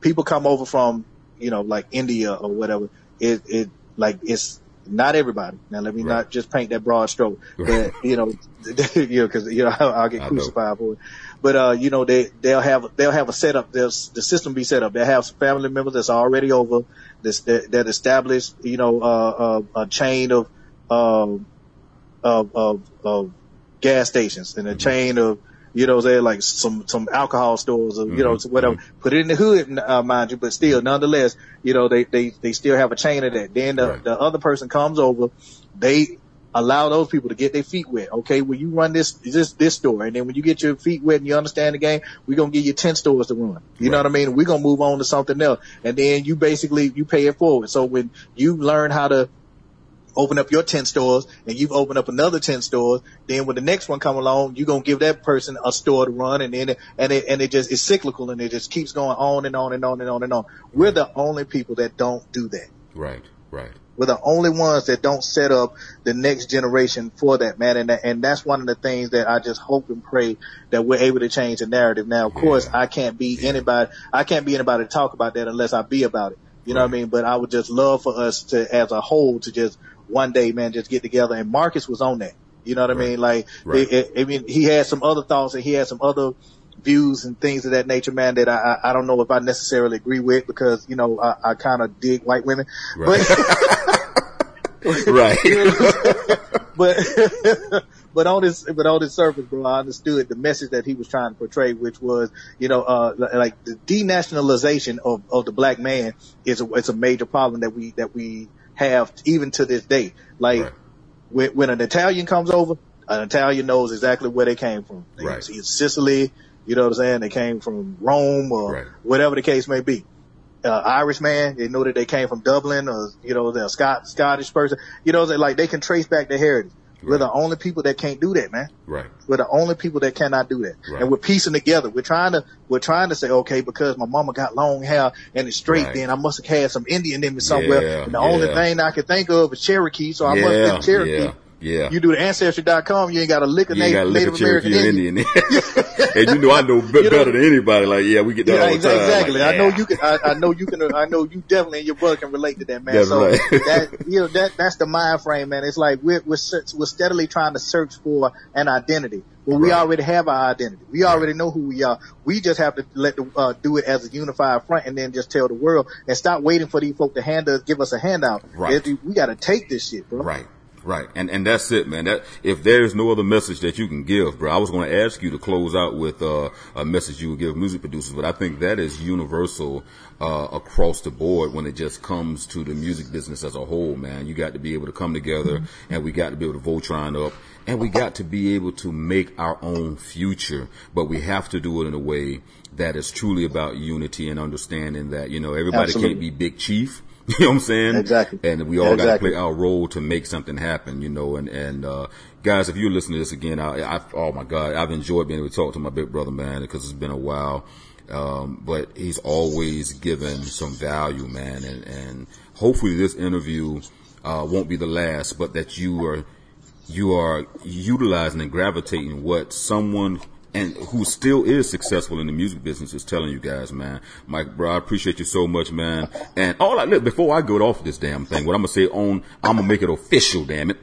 Speaker 3: people come over from, you know, like India or whatever, it, it, like it's not everybody. Now let me right. not just paint that broad stroke, but you know, you know, cause you know, I'll, I'll get crucified for it. But, uh, you know, they, they'll have, they'll have a setup. They'll, the system be set up. They'll have some family members that's already over this, that, that established, you know, uh, uh, a chain of, um, of, of, of gas stations and a mm-hmm. chain of, you know, they like some, some alcohol stores or, you know, mm-hmm. whatever. Mm-hmm. Put it in the hood, uh, mind you, but still, nonetheless, you know, they, they, they still have a chain of that. Then the, right. the other person comes over, they allow those people to get their feet wet. Okay, when you run this, this, this store, and then when you get your feet wet and you understand the game, we're gonna give you 10 stores to run. You right. know what I mean? We're gonna move on to something else. And then you basically, you pay it forward. So when you learn how to open up your 10 stores and you've opened up another 10 stores. Then when the next one come along, you're going to give that person a store to run and then, and it, and it just, is cyclical and it just keeps going on and on and on and on and on. We're the only people that don't do that.
Speaker 1: Right, right.
Speaker 3: We're the only ones that don't set up the next generation for that, man. And, and that's one of the things that I just hope and pray that we're able to change the narrative. Now, of yeah. course, I can't be yeah. anybody, I can't be anybody to talk about that unless I be about it. You right. know what I mean? But I would just love for us to, as a whole, to just one day, man, just get together. And Marcus was on that. You know what right. I mean? Like, right. it, it, I mean, he had some other thoughts and he had some other views and things of that nature, man, that I, I don't know if I necessarily agree with because, you know, I, I kind of dig white women. Right. But, right. but, but on this, but on this surface, bro, I understood the message that he was trying to portray, which was, you know, uh, like the denationalization of, of the black man is a, it's a major problem that we, that we have even to this day. Like, right. when, when an Italian comes over, an Italian knows exactly where they came from. Right. It's Sicily, you know what I'm saying? They came from Rome or right. whatever the case may be. Uh, Irish man, they know that they came from Dublin or, you know, they're a Scot- Scottish person. You know, they like, they can trace back their heritage. Right. We're the only people that can't do that, man.
Speaker 1: Right.
Speaker 3: We're the only people that cannot do that. Right. And we're piecing together. We're trying to, we're trying to say, okay, because my mama got long hair and it's straight, right. then I must have had some Indian in me somewhere. Yeah, and the yeah. only thing I can think of is Cherokee, so I yeah, must have been Cherokee.
Speaker 1: Yeah.
Speaker 3: You do the ancestry.com, you ain't got a lick of Native, Native American Indian. Indian.
Speaker 1: and you know, I know better you know, than anybody. Like, yeah, we get that yeah, all the
Speaker 3: exactly,
Speaker 1: time.
Speaker 3: Exactly. Like. I know you can, I, I, know you can, I know you definitely and your brother can relate to that, man. That's so right. that, you know, that, that's the mind frame, man. It's like we're, we're, we're steadily trying to search for an identity. Well, right. we already have our identity. We already know who we are. We just have to let the, uh, do it as a unified front and then just tell the world and stop waiting for these folk to hand us, give us a handout. Right. We got to take this shit, bro.
Speaker 1: Right. Right. And, and that's it, man. That, if there's no other message that you can give, bro, I was going to ask you to close out with, uh, a message you would give music producers, but I think that is universal, uh, across the board when it just comes to the music business as a whole, man. You got to be able to come together and we got to be able to Voltron up and we got to be able to make our own future, but we have to do it in a way that is truly about unity and understanding that, you know, everybody Absolutely. can't be big chief You know what I'm saying?
Speaker 3: Exactly.
Speaker 1: And we all exactly. got to play our role to make something happen, you know, and, and, uh, guys, if you're listening to this again, I, I, oh my God, I've enjoyed being able to talk to my big brother, man, because it's been a while. Um, but he's always given some value, man. And, and hopefully this interview, uh, won't be the last, but that you are, you are utilizing and gravitating what someone and who still is successful in the music business is telling you guys, man. Mike, bro, I appreciate you so much, man. And all I look before I go off this damn thing, what I'm gonna say on, I'm gonna make it official, damn it.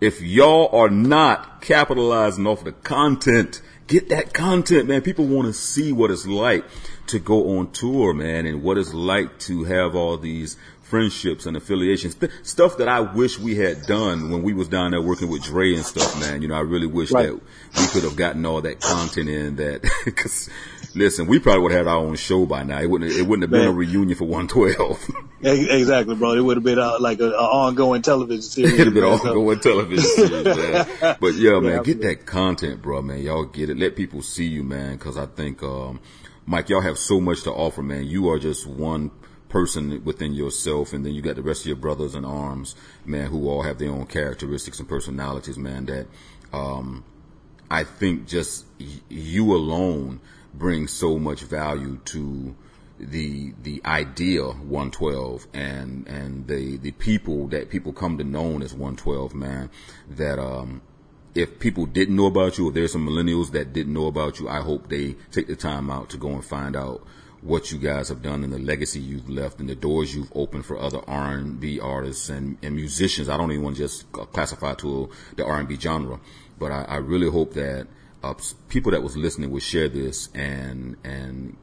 Speaker 1: If y'all are not capitalizing off the content, get that content, man. People want to see what it's like to go on tour, man, and what it's like to have all these friendships and affiliations, stuff that I wish we had done when we was down there working with Dre and stuff, man. You know, I really wish right. that we could have gotten all that content in that, cause listen, we probably would have had our own show by now. It wouldn't, it wouldn't have been man. a reunion for 112.
Speaker 3: exactly, bro. It would have been uh, like an ongoing television series.
Speaker 1: It'd have been an ongoing television series, man. But yeah, man, yeah, get that content, bro, man. Y'all get it. Let people see you, man, cause I think, um, Mike, y'all have so much to offer, man. You are just one person within yourself, and then you got the rest of your brothers in arms, man, who all have their own characteristics and personalities, man. That um, I think just y- you alone bring so much value to the the idea 112 and and the the people that people come to know as 112 man that um if people didn't know about you or there's some millennials that didn't know about you i hope they take the time out to go and find out what you guys have done and the legacy you've left and the doors you've opened for other R&B artists and, and musicians. I don't even want to just classify to the R&B genre, but I, I really hope that uh, people that was listening would share this and and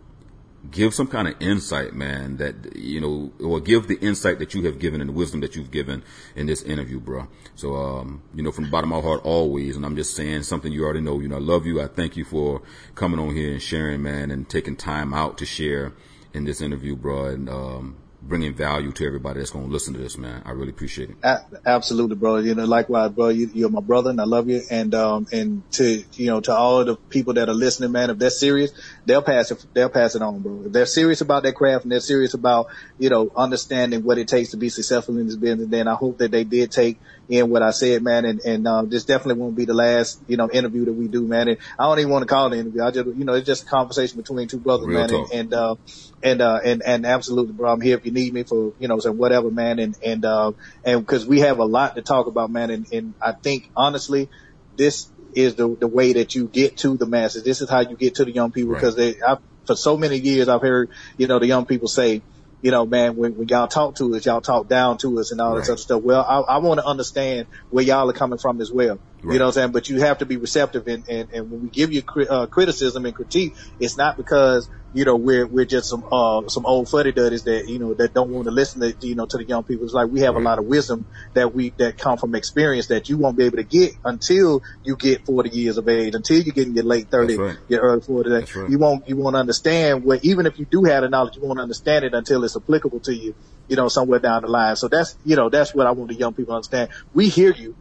Speaker 1: give some kind of insight, man, that, you know, or give the insight that you have given and the wisdom that you've given in this interview, bro. So, um, you know, from the bottom of my heart, always, and I'm just saying something you already know, you know, I love you. I thank you for coming on here and sharing, man, and taking time out to share in this interview, bro. And, um, bringing value to everybody that's going to listen to this, man. I really appreciate it.
Speaker 3: A- absolutely, bro. You know, likewise, bro. You, are my brother, and I love you. And um, and to you know, to all the people that are listening, man, if they're serious, they'll pass it. They'll pass it on, bro. If they're serious about their craft and they're serious about you know understanding what it takes to be successful in this business, then I hope that they did take in what I said, man. And and uh, this definitely won't be the last you know interview that we do, man. And I don't even want to call it an interview. I just you know it's just a conversation between two brothers, Real man. Talk. And, and uh, and uh and and absolutely bro i'm here if you need me for you know so whatever man and and uh and because we have a lot to talk about man and and i think honestly this is the the way that you get to the masses this is how you get to the young people because they I, for so many years i've heard you know the young people say you know, man, when, when y'all talk to us, y'all talk down to us and all right. this other stuff. Well, I, I want to understand where y'all are coming from as well. Right. You know what I'm saying? But you have to be receptive and, and, and when we give you cri- uh, criticism and critique, it's not because, you know, we're, we're just some, uh, some old fuddy duddies that, you know, that don't want to listen to, you know, to the young people. It's like we have right. a lot of wisdom that we, that come from experience that you won't be able to get until you get 40 years of age, until you get in your late 30, right. your early 40. Right. You won't, you won't understand what, even if you do have the knowledge, you won't understand it until it's applicable to you, you know, somewhere down the line. So that's, you know, that's what I want the young people to understand. We hear you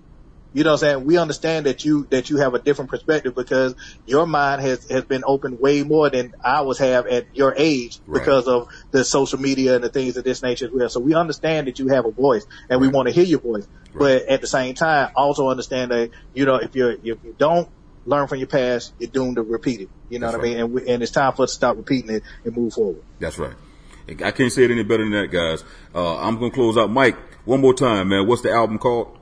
Speaker 3: you know what I'm saying? We understand that you, that you have a different perspective because your mind has, has been open way more than ours have at your age right. because of the social media and the things of this nature as well. So we understand that you have a voice and right. we want to hear your voice. Right. But at the same time, also understand that, you know, if you're, if you don't learn from your past, you're doomed to repeat it. You know That's what I mean? And, we, and it's time for us to stop repeating it and move forward.
Speaker 1: That's right. I can't say it any better than that, guys. Uh, I'm going to close out. Mike, one more time, man. What's the album called?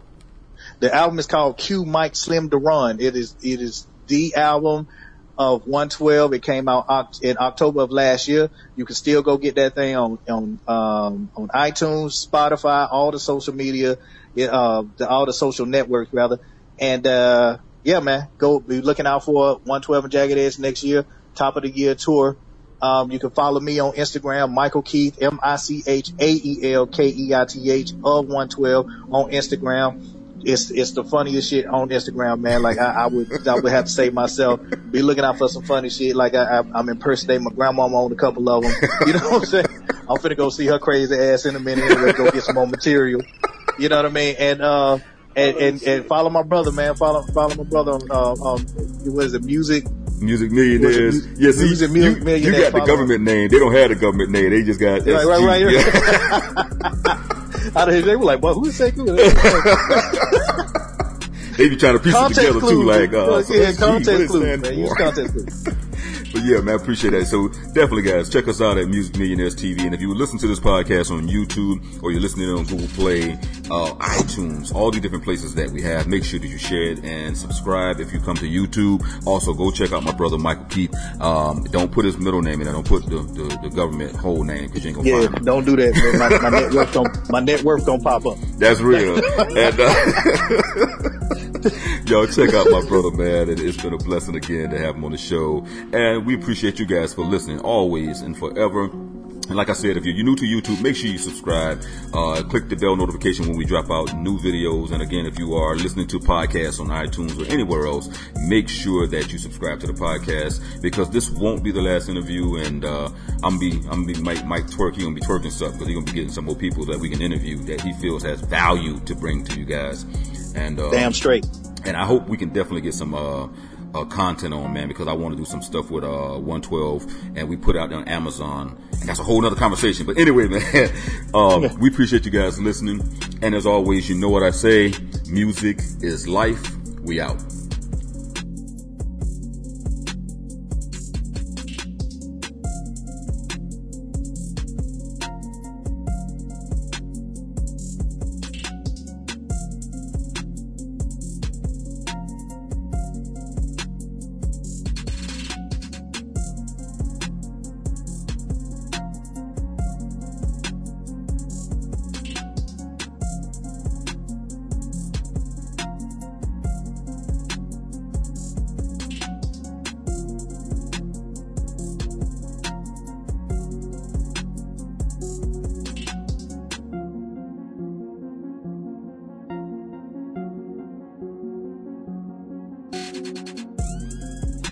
Speaker 3: The album is called Q Mike Slim to Run. It is, it is the album of 112. It came out in October of last year. You can still go get that thing on, on, um, on iTunes, Spotify, all the social media, uh, the, all the social networks rather. And, uh, yeah, man, go be looking out for 112 and Jagged Edge next year, top of the year tour. Um, you can follow me on Instagram, Michael Keith, M-I-C-H-A-E-L-K-E-I-T-H of 112 on Instagram it's it's the funniest shit on Instagram, man. Like I, I would I would have to say myself, be looking out for some funny shit. Like I, I I'm impersonating my grandmama on a couple of them. You know what I'm saying? I'm finna go see her crazy ass in a minute and go get some more material. You know what I mean? And uh and and, and follow my brother, man. Follow follow my brother on uh um what is it? Music
Speaker 1: Music millionaires. yeah, see, music you, you got the government name. They don't have the government name. They just got right, right, right,
Speaker 3: right. Out of his, they were like, "Well, who's Sekou?"
Speaker 1: they be trying to piece context it together clues, too, like, uh,
Speaker 3: so yeah, context clues, man. Use context clues.
Speaker 1: But yeah, man, I appreciate that. So definitely, guys, check us out at Music Millionaires TV. And if you listen to this podcast on YouTube or you're listening on Google Play, uh, iTunes, all the different places that we have, make sure that you share it and subscribe. If you come to YouTube, also go check out my brother Michael Keith. Um, don't put his middle name in. I don't put the, the, the, government whole name because you ain't gonna
Speaker 3: yeah, don't do that. Man. My, my net worth don't my net worth don't pop up.
Speaker 1: That's real. and uh, y'all check out my brother, man. It, it's been a blessing again to have him on the show. And we appreciate you guys for listening always and forever. And like I said, if you're new to YouTube, make sure you subscribe. Uh, click the bell notification when we drop out new videos. And again, if you are listening to podcasts on iTunes or anywhere else, make sure that you subscribe to the podcast because this won't be the last interview. And uh, I'm be I'm be Mike, Mike Twerk. He's gonna be twerking stuff because he's gonna be getting some more people that we can interview that he feels has value to bring to you guys. And uh,
Speaker 3: damn straight.
Speaker 1: And I hope we can definitely get some. Uh, uh, content on, man, because I want to do some stuff with uh, 112, and we put out on Amazon, and that's a whole other conversation. But anyway, man, um, we appreciate you guys listening, and as always, you know what I say: music is life. We out.